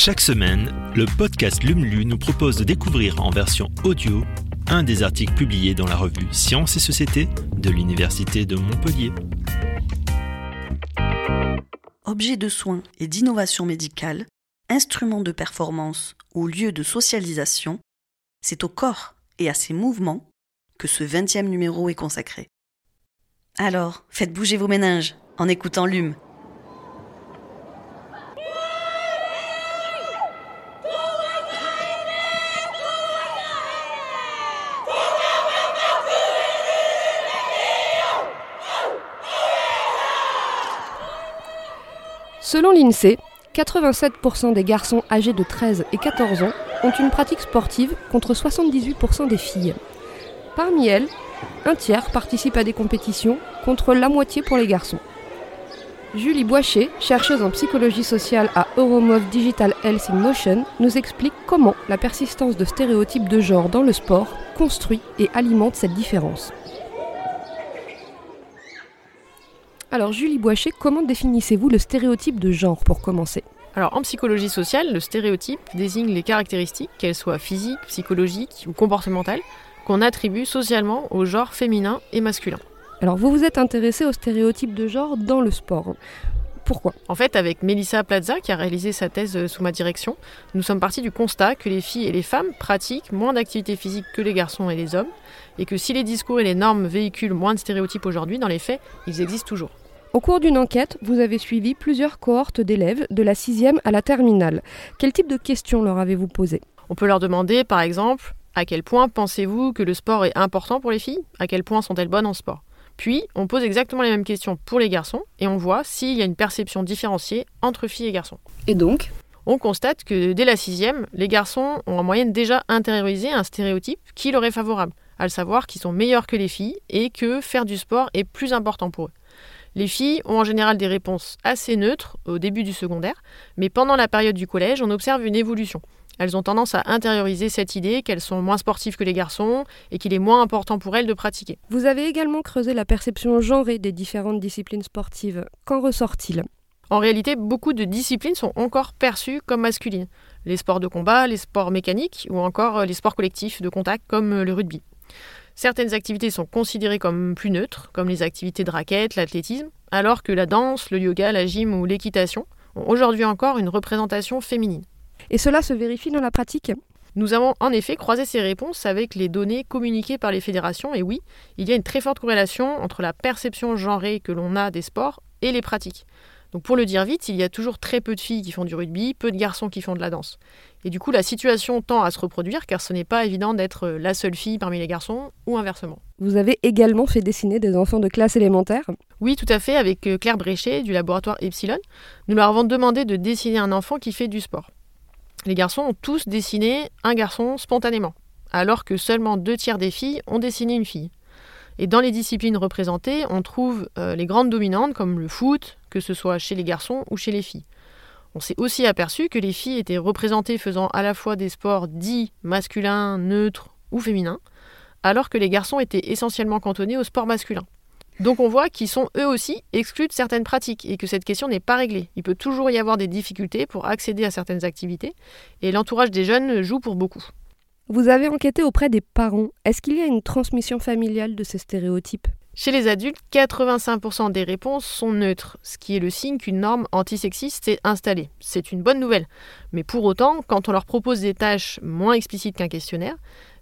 Chaque semaine, le podcast LUMLU nous propose de découvrir en version audio un des articles publiés dans la revue Sciences et Société de l'Université de Montpellier. Objets de soins et d'innovation médicale, instruments de performance ou lieux de socialisation, c'est au corps et à ses mouvements que ce 20e numéro est consacré. Alors, faites bouger vos méninges en écoutant LUM. Selon l'INSEE, 87% des garçons âgés de 13 et 14 ans ont une pratique sportive contre 78% des filles. Parmi elles, un tiers participe à des compétitions contre la moitié pour les garçons. Julie Boichet, chercheuse en psychologie sociale à Euromove Digital Health in Motion, nous explique comment la persistance de stéréotypes de genre dans le sport construit et alimente cette différence. Alors Julie Boichet, comment définissez-vous le stéréotype de genre pour commencer? Alors en psychologie sociale, le stéréotype désigne les caractéristiques, qu'elles soient physiques, psychologiques ou comportementales, qu'on attribue socialement au genre féminin et masculin. Alors vous vous êtes intéressé au stéréotype de genre dans le sport. Pourquoi? En fait, avec Melissa Plaza, qui a réalisé sa thèse sous ma direction, nous sommes partis du constat que les filles et les femmes pratiquent moins d'activités physiques que les garçons et les hommes, et que si les discours et les normes véhiculent moins de stéréotypes aujourd'hui, dans les faits, ils existent toujours. Au cours d'une enquête, vous avez suivi plusieurs cohortes d'élèves de la 6e à la terminale. Quel type de questions leur avez-vous posé On peut leur demander, par exemple, à quel point pensez-vous que le sport est important pour les filles? À quel point sont-elles bonnes en sport? Puis, on pose exactement les mêmes questions pour les garçons et on voit s'il y a une perception différenciée entre filles et garçons. Et donc? On constate que dès la sixième, les garçons ont en moyenne déjà intériorisé un stéréotype qui leur est favorable, à savoir qu'ils sont meilleurs que les filles et que faire du sport est plus important pour eux. Les filles ont en général des réponses assez neutres au début du secondaire, mais pendant la période du collège, on observe une évolution. Elles ont tendance à intérioriser cette idée qu'elles sont moins sportives que les garçons et qu'il est moins important pour elles de pratiquer. Vous avez également creusé la perception genrée des différentes disciplines sportives. Qu'en ressort-il? En réalité, beaucoup de disciplines sont encore perçues comme masculines. Les sports de combat, les sports mécaniques ou encore les sports collectifs de contact comme le rugby. Certaines activités sont considérées comme plus neutres, comme les activités de raquette, l'athlétisme, alors que la danse, le yoga, la gym ou l'équitation ont aujourd'hui encore une représentation féminine. Et cela se vérifie dans la pratique nous avons en effet croisé ces réponses avec les données communiquées par les fédérations et oui, il y a une très forte corrélation entre la perception genrée que l'on a des sports et les pratiques. Donc pour le dire vite, il y a toujours très peu de filles qui font du rugby, peu de garçons qui font de la danse. Et du coup, la situation tend à se reproduire car ce n'est pas évident d'être la seule fille parmi les garçons ou inversement. Vous avez également fait dessiner des enfants de classe élémentaire Oui, tout à fait, avec euh, Claire Bréchet du laboratoire Epsilon. Nous leur avons demandé de dessiner un enfant qui fait du sport. Les garçons ont tous dessiné un garçon spontanément, alors que seulement deux tiers des filles ont dessiné une fille. Et dans les disciplines représentées, on trouve euh, les grandes dominantes comme le foot, que ce soit chez les garçons ou chez les filles. On s'est aussi aperçu que les filles étaient représentées faisant à la fois des sports dits masculins, neutres ou féminins, alors que les garçons étaient essentiellement cantonnés aux sports masculins. Donc on voit qu'ils sont eux aussi exclus de certaines pratiques et que cette question n'est pas réglée. Il peut toujours y avoir des difficultés pour accéder à certaines activités et l'entourage des jeunes joue pour beaucoup. Vous avez enquêté auprès des parents. Est-ce qu'il y a une transmission familiale de ces stéréotypes? Chez les adultes, 85% des réponses sont neutres, ce qui est le signe qu'une norme antisexiste s'est installée. C'est une bonne nouvelle. Mais pour autant, quand on leur propose des tâches moins explicites qu'un questionnaire,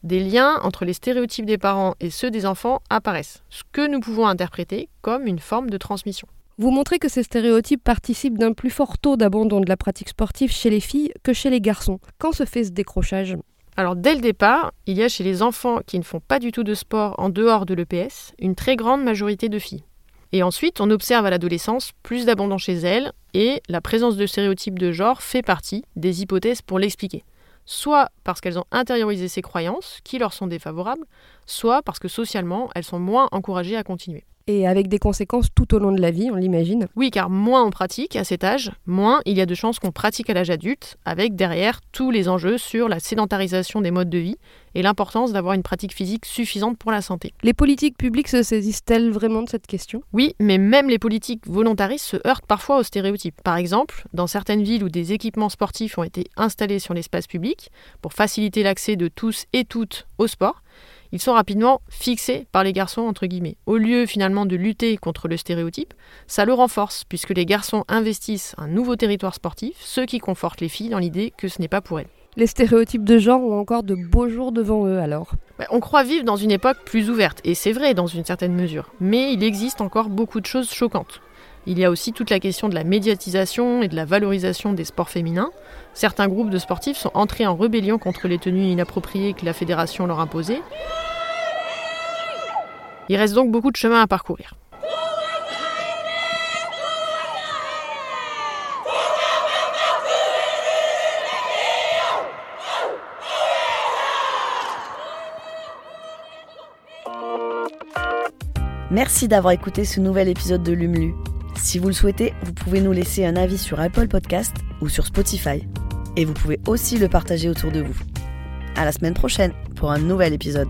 des liens entre les stéréotypes des parents et ceux des enfants apparaissent, ce que nous pouvons interpréter comme une forme de transmission. Vous montrez que ces stéréotypes participent d'un plus fort taux d'abandon de la pratique sportive chez les filles que chez les garçons. Quand se fait ce décrochage? Alors dès le départ, il y a chez les enfants qui ne font pas du tout de sport en dehors de l'EPS une très grande majorité de filles. Et ensuite, on observe à l'adolescence plus d'abandon chez elles et la présence de stéréotypes de genre fait partie des hypothèses pour l'expliquer. Soit parce qu'elles ont intériorisé ces croyances qui leur sont défavorables, soit parce que socialement, elles sont moins encouragées à continuer. Et avec des conséquences tout au long de la vie, on l'imagine. Oui, car moins on pratique à cet âge, moins il y a de chances qu'on pratique à l'âge adulte, avec derrière tous les enjeux sur la sédentarisation des modes de vie et l'importance d'avoir une pratique physique suffisante pour la santé. Les politiques publiques se saisissent-elles vraiment de cette question? Oui, mais même les politiques volontaristes se heurtent parfois aux stéréotypes. Par exemple, dans certaines villes où des équipements sportifs ont été installés sur l'espace public pour faciliter l'accès de tous et toutes au sport, ils sont rapidement fixés par les garçons, entre guillemets. Au lieu finalement de lutter contre le stéréotype, ça le renforce, puisque les garçons investissent un nouveau territoire sportif, ce qui conforte les filles dans l'idée que ce n'est pas pour elles. Les stéréotypes de genre ont encore de beaux jours devant eux alors. Bah, on croit vivre dans une époque plus ouverte, et c'est vrai dans une certaine mesure, mais il existe encore beaucoup de choses choquantes. Il y a aussi toute la question de la médiatisation et de la valorisation des sports féminins. Certains groupes de sportifs sont entrés en rébellion contre les tenues inappropriées que la fédération leur imposait. Il reste donc beaucoup de chemin à parcourir. Merci d'avoir écouté ce nouvel épisode de Lumlu. Si vous le souhaitez, vous pouvez nous laisser un avis sur Apple Podcast ou sur Spotify. Et vous pouvez aussi le partager autour de vous. À la semaine prochaine pour un nouvel épisode.